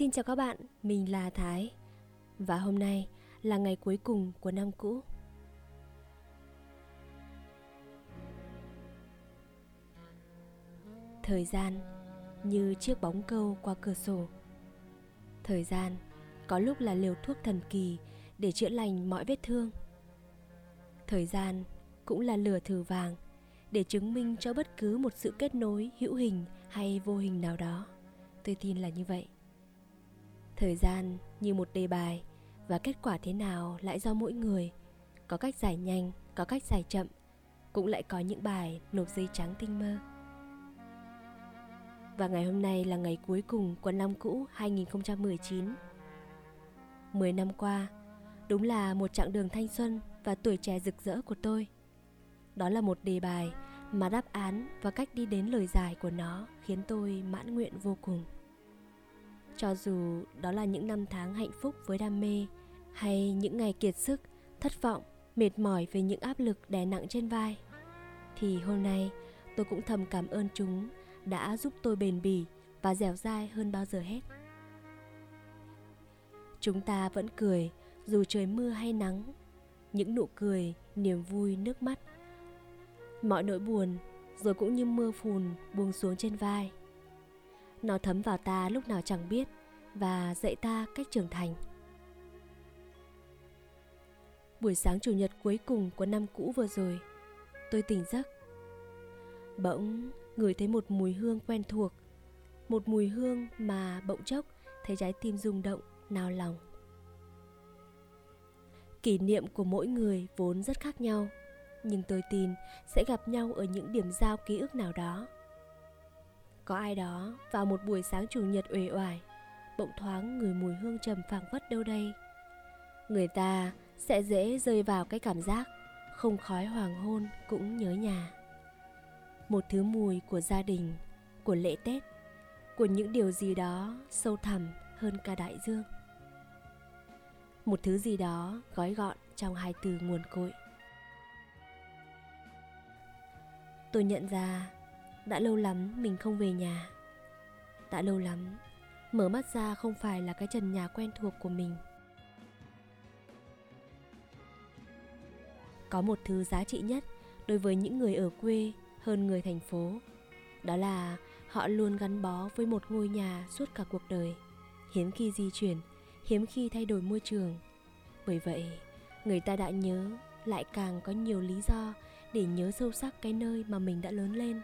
Xin chào các bạn, mình là Thái. Và hôm nay là ngày cuối cùng của năm cũ. Thời gian như chiếc bóng câu qua cửa sổ. Thời gian có lúc là liều thuốc thần kỳ để chữa lành mọi vết thương. Thời gian cũng là lửa thử vàng để chứng minh cho bất cứ một sự kết nối hữu hình hay vô hình nào đó. Tôi tin là như vậy thời gian như một đề bài và kết quả thế nào lại do mỗi người có cách giải nhanh có cách giải chậm cũng lại có những bài nộp giấy trắng tinh mơ. Và ngày hôm nay là ngày cuối cùng của năm cũ 2019 10 năm qua, đúng là một chặng đường thanh xuân và tuổi trẻ rực rỡ của tôi. Đó là một đề bài mà đáp án và cách đi đến lời giải của nó khiến tôi mãn nguyện vô cùng cho dù đó là những năm tháng hạnh phúc với đam mê, hay những ngày kiệt sức, thất vọng, mệt mỏi về những áp lực đè nặng trên vai, thì hôm nay tôi cũng thầm cảm ơn chúng đã giúp tôi bền bỉ và dẻo dai hơn bao giờ hết. Chúng ta vẫn cười dù trời mưa hay nắng, những nụ cười, niềm vui, nước mắt. Mọi nỗi buồn rồi cũng như mưa phùn buông xuống trên vai nó thấm vào ta lúc nào chẳng biết và dạy ta cách trưởng thành. Buổi sáng chủ nhật cuối cùng của năm cũ vừa rồi, tôi tỉnh giấc. Bỗng ngửi thấy một mùi hương quen thuộc, một mùi hương mà bỗng chốc thấy trái tim rung động, nao lòng. Kỷ niệm của mỗi người vốn rất khác nhau, nhưng tôi tin sẽ gặp nhau ở những điểm giao ký ức nào đó có ai đó vào một buổi sáng chủ nhật uể oải, bỗng thoáng người mùi hương trầm phảng phất đâu đây. Người ta sẽ dễ rơi vào cái cảm giác không khói hoàng hôn cũng nhớ nhà. Một thứ mùi của gia đình, của lễ tết, của những điều gì đó sâu thẳm hơn cả đại dương. Một thứ gì đó gói gọn trong hai từ nguồn cội. Tôi nhận ra đã lâu lắm mình không về nhà. Đã lâu lắm, mở mắt ra không phải là cái trần nhà quen thuộc của mình. Có một thứ giá trị nhất đối với những người ở quê hơn người thành phố. Đó là họ luôn gắn bó với một ngôi nhà suốt cả cuộc đời. Hiếm khi di chuyển, hiếm khi thay đổi môi trường. Bởi vậy, người ta đã nhớ lại càng có nhiều lý do để nhớ sâu sắc cái nơi mà mình đã lớn lên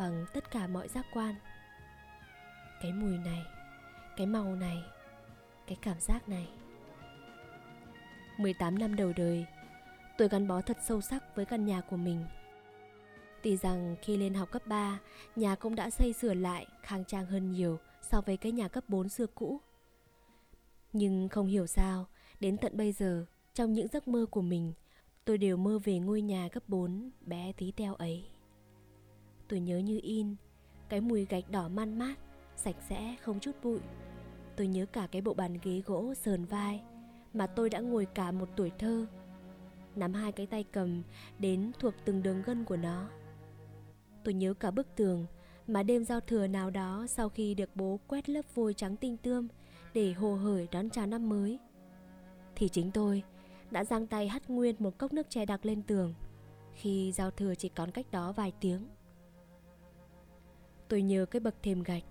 bằng tất cả mọi giác quan cái mùi này cái màu này cái cảm giác này 18 năm đầu đời tôi gắn bó thật sâu sắc với căn nhà của mình Tuy rằng khi lên học cấp 3, nhà cũng đã xây sửa lại khang trang hơn nhiều so với cái nhà cấp 4 xưa cũ. Nhưng không hiểu sao, đến tận bây giờ, trong những giấc mơ của mình, tôi đều mơ về ngôi nhà cấp 4 bé tí teo ấy. Tôi nhớ như in, cái mùi gạch đỏ man mát, sạch sẽ không chút bụi. Tôi nhớ cả cái bộ bàn ghế gỗ sờn vai mà tôi đã ngồi cả một tuổi thơ. Nắm hai cái tay cầm đến thuộc từng đường gân của nó. Tôi nhớ cả bức tường mà đêm giao thừa nào đó sau khi được bố quét lớp vôi trắng tinh tươm để hồ hởi đón chào năm mới. Thì chính tôi đã giang tay hắt nguyên một cốc nước chè đặc lên tường khi giao thừa chỉ còn cách đó vài tiếng. Tôi nhớ cái bậc thềm gạch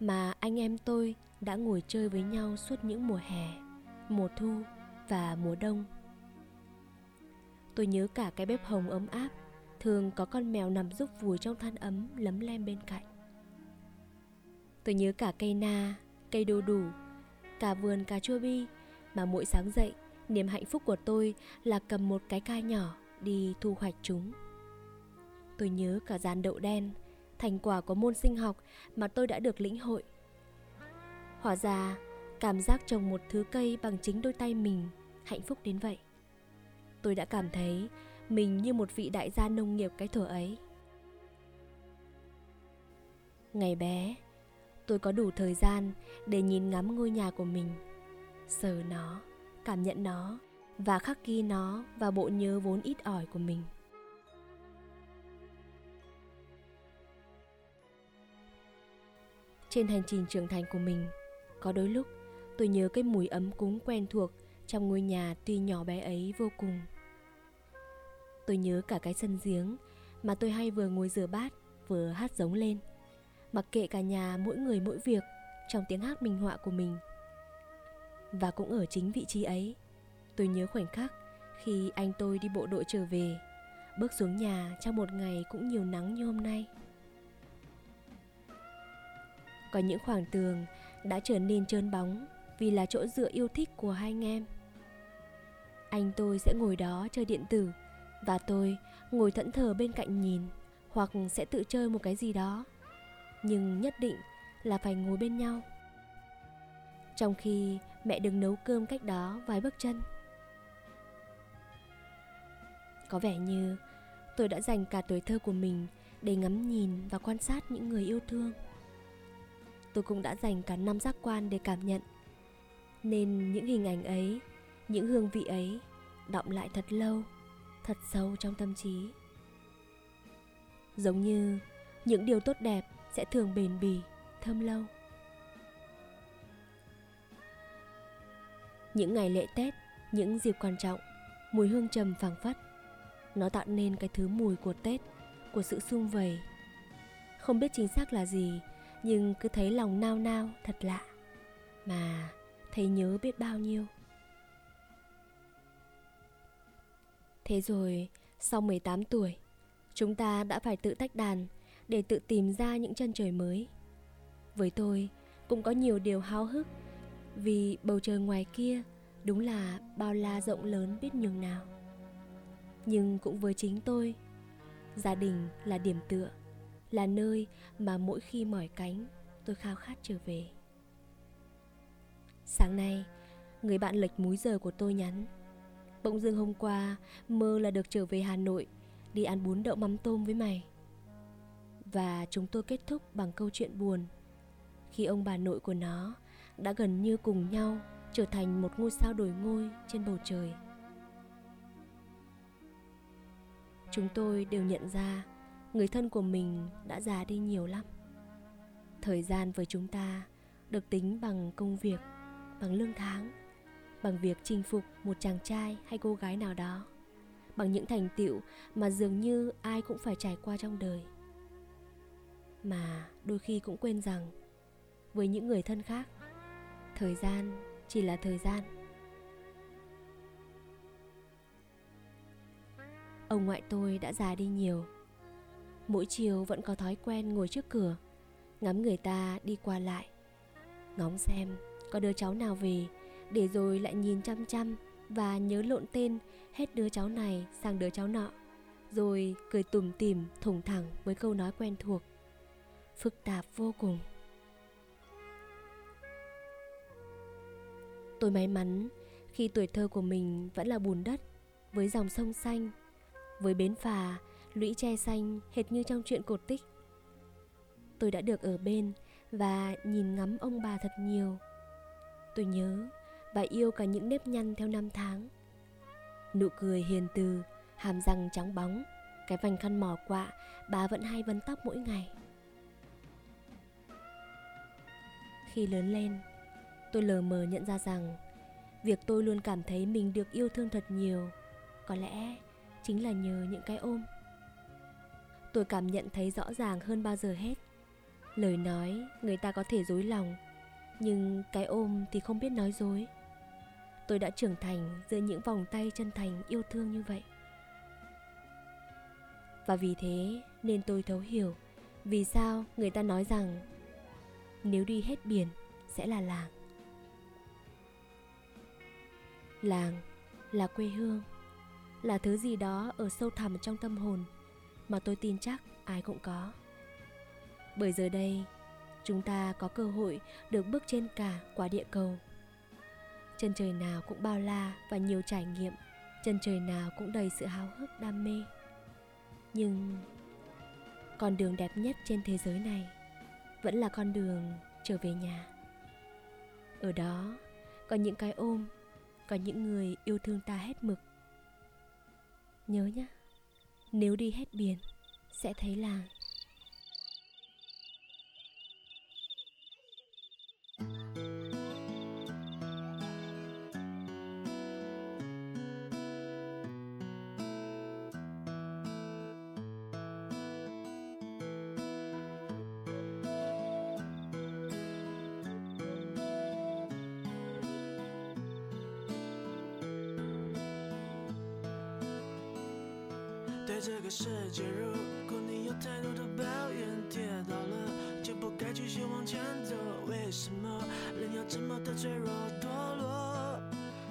mà anh em tôi đã ngồi chơi với nhau suốt những mùa hè, mùa thu và mùa đông. Tôi nhớ cả cái bếp hồng ấm áp, thường có con mèo nằm giúp vùi trong than ấm lấm lem bên cạnh. Tôi nhớ cả cây na, cây đu đủ, cả vườn cà chua bi mà mỗi sáng dậy, niềm hạnh phúc của tôi là cầm một cái ca nhỏ đi thu hoạch chúng. Tôi nhớ cả giàn đậu đen, thành quả của môn sinh học mà tôi đã được lĩnh hội. Hóa ra, cảm giác trồng một thứ cây bằng chính đôi tay mình hạnh phúc đến vậy. Tôi đã cảm thấy mình như một vị đại gia nông nghiệp cái thuở ấy. Ngày bé, tôi có đủ thời gian để nhìn ngắm ngôi nhà của mình, sờ nó, cảm nhận nó và khắc ghi nó vào bộ nhớ vốn ít ỏi của mình. Trên hành trình trưởng thành của mình, có đôi lúc Tôi nhớ cái mùi ấm cúng quen thuộc trong ngôi nhà tuy nhỏ bé ấy vô cùng. Tôi nhớ cả cái sân giếng mà tôi hay vừa ngồi rửa bát vừa hát giống lên. Mặc kệ cả nhà mỗi người mỗi việc trong tiếng hát minh họa của mình. Và cũng ở chính vị trí ấy, tôi nhớ khoảnh khắc khi anh tôi đi bộ đội trở về, bước xuống nhà trong một ngày cũng nhiều nắng như hôm nay. Có những khoảng tường đã trở nên trơn bóng vì là chỗ dựa yêu thích của hai anh em. Anh tôi sẽ ngồi đó chơi điện tử và tôi ngồi thẫn thờ bên cạnh nhìn hoặc sẽ tự chơi một cái gì đó. Nhưng nhất định là phải ngồi bên nhau. Trong khi mẹ đừng nấu cơm cách đó vài bước chân. Có vẻ như tôi đã dành cả tuổi thơ của mình để ngắm nhìn và quan sát những người yêu thương. Tôi cũng đã dành cả năm giác quan để cảm nhận. Nên những hình ảnh ấy, những hương vị ấy động lại thật lâu, thật sâu trong tâm trí. Giống như những điều tốt đẹp sẽ thường bền bỉ, thơm lâu. Những ngày lễ Tết, những dịp quan trọng, mùi hương trầm phảng phất. Nó tạo nên cái thứ mùi của Tết, của sự sung vầy. Không biết chính xác là gì, nhưng cứ thấy lòng nao nao thật lạ. Mà thấy nhớ biết bao nhiêu. Thế rồi, sau 18 tuổi, chúng ta đã phải tự tách đàn để tự tìm ra những chân trời mới. Với tôi, cũng có nhiều điều háo hức vì bầu trời ngoài kia đúng là bao la rộng lớn biết nhường nào. Nhưng cũng với chính tôi, gia đình là điểm tựa, là nơi mà mỗi khi mỏi cánh tôi khao khát trở về. Sáng nay, người bạn lệch múi giờ của tôi nhắn Bỗng dưng hôm qua mơ là được trở về Hà Nội Đi ăn bún đậu mắm tôm với mày Và chúng tôi kết thúc bằng câu chuyện buồn Khi ông bà nội của nó đã gần như cùng nhau trở thành một ngôi sao đổi ngôi trên bầu trời Chúng tôi đều nhận ra người thân của mình đã già đi nhiều lắm. Thời gian với chúng ta được tính bằng công việc, bằng lương tháng bằng việc chinh phục một chàng trai hay cô gái nào đó bằng những thành tựu mà dường như ai cũng phải trải qua trong đời. Mà đôi khi cũng quên rằng với những người thân khác thời gian chỉ là thời gian. Ông ngoại tôi đã già đi nhiều mỗi chiều vẫn có thói quen ngồi trước cửa, ngắm người ta đi qua lại. Ngóng xem có đứa cháu nào về, để rồi lại nhìn chăm chăm và nhớ lộn tên hết đứa cháu này sang đứa cháu nọ, rồi cười tủm tỉm thủng thẳng với câu nói quen thuộc. Phức tạp vô cùng. Tôi may mắn khi tuổi thơ của mình vẫn là bùn đất, với dòng sông xanh, với bến phà lũy tre xanh hệt như trong chuyện cổ tích tôi đã được ở bên và nhìn ngắm ông bà thật nhiều tôi nhớ và yêu cả những nếp nhăn theo năm tháng. Nụ cười hiền từ, hàm răng trắng bóng, cái vành khăn mỏ quạ bà vẫn hay vấn tóc mỗi ngày. Khi lớn lên, tôi lờ mờ nhận ra rằng việc tôi luôn cảm thấy mình được yêu thương thật nhiều có lẽ chính là nhờ những cái ôm. Tôi cảm nhận thấy rõ ràng hơn bao giờ hết. Lời nói người ta có thể dối lòng, nhưng cái ôm thì không biết nói dối. Tôi đã trưởng thành giữa những vòng tay chân thành yêu thương như vậy. Và vì thế nên tôi thấu hiểu vì sao người ta nói rằng nếu đi hết biển sẽ là làng. Làng là quê hương là thứ gì đó ở sâu thẳm trong tâm hồn mà tôi tin chắc ai cũng có. Bởi giờ đây, chúng ta có cơ hội được bước trên cả quả địa cầu. Chân trời nào cũng bao la và nhiều trải nghiệm, chân trời nào cũng đầy sự háo hức, đam mê. Nhưng con đường đẹp nhất trên thế giới này vẫn là con đường trở về nhà. Ở đó, có những cái ôm, có những người yêu thương ta hết mực. Nhớ nhé nếu đi hết biển sẽ thấy làng 在这个世界，如果你有太多的抱怨，跌倒了就不该继续往前走。为什么人要这么的脆弱堕落？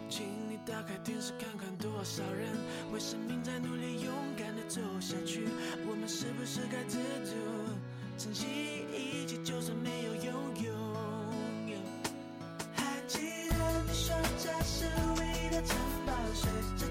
请你打开电视看看，多少人为生命在努力，勇敢的走下去。我们是不是该知足，珍惜一切，就算没有拥有？还记得你说家是唯一的城堡？谁？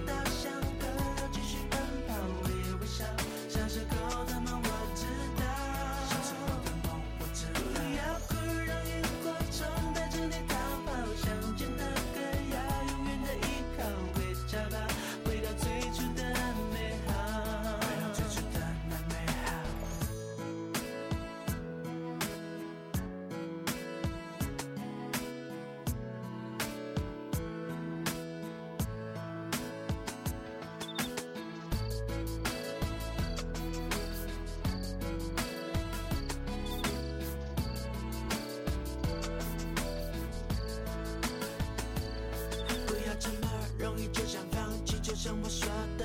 像我说的。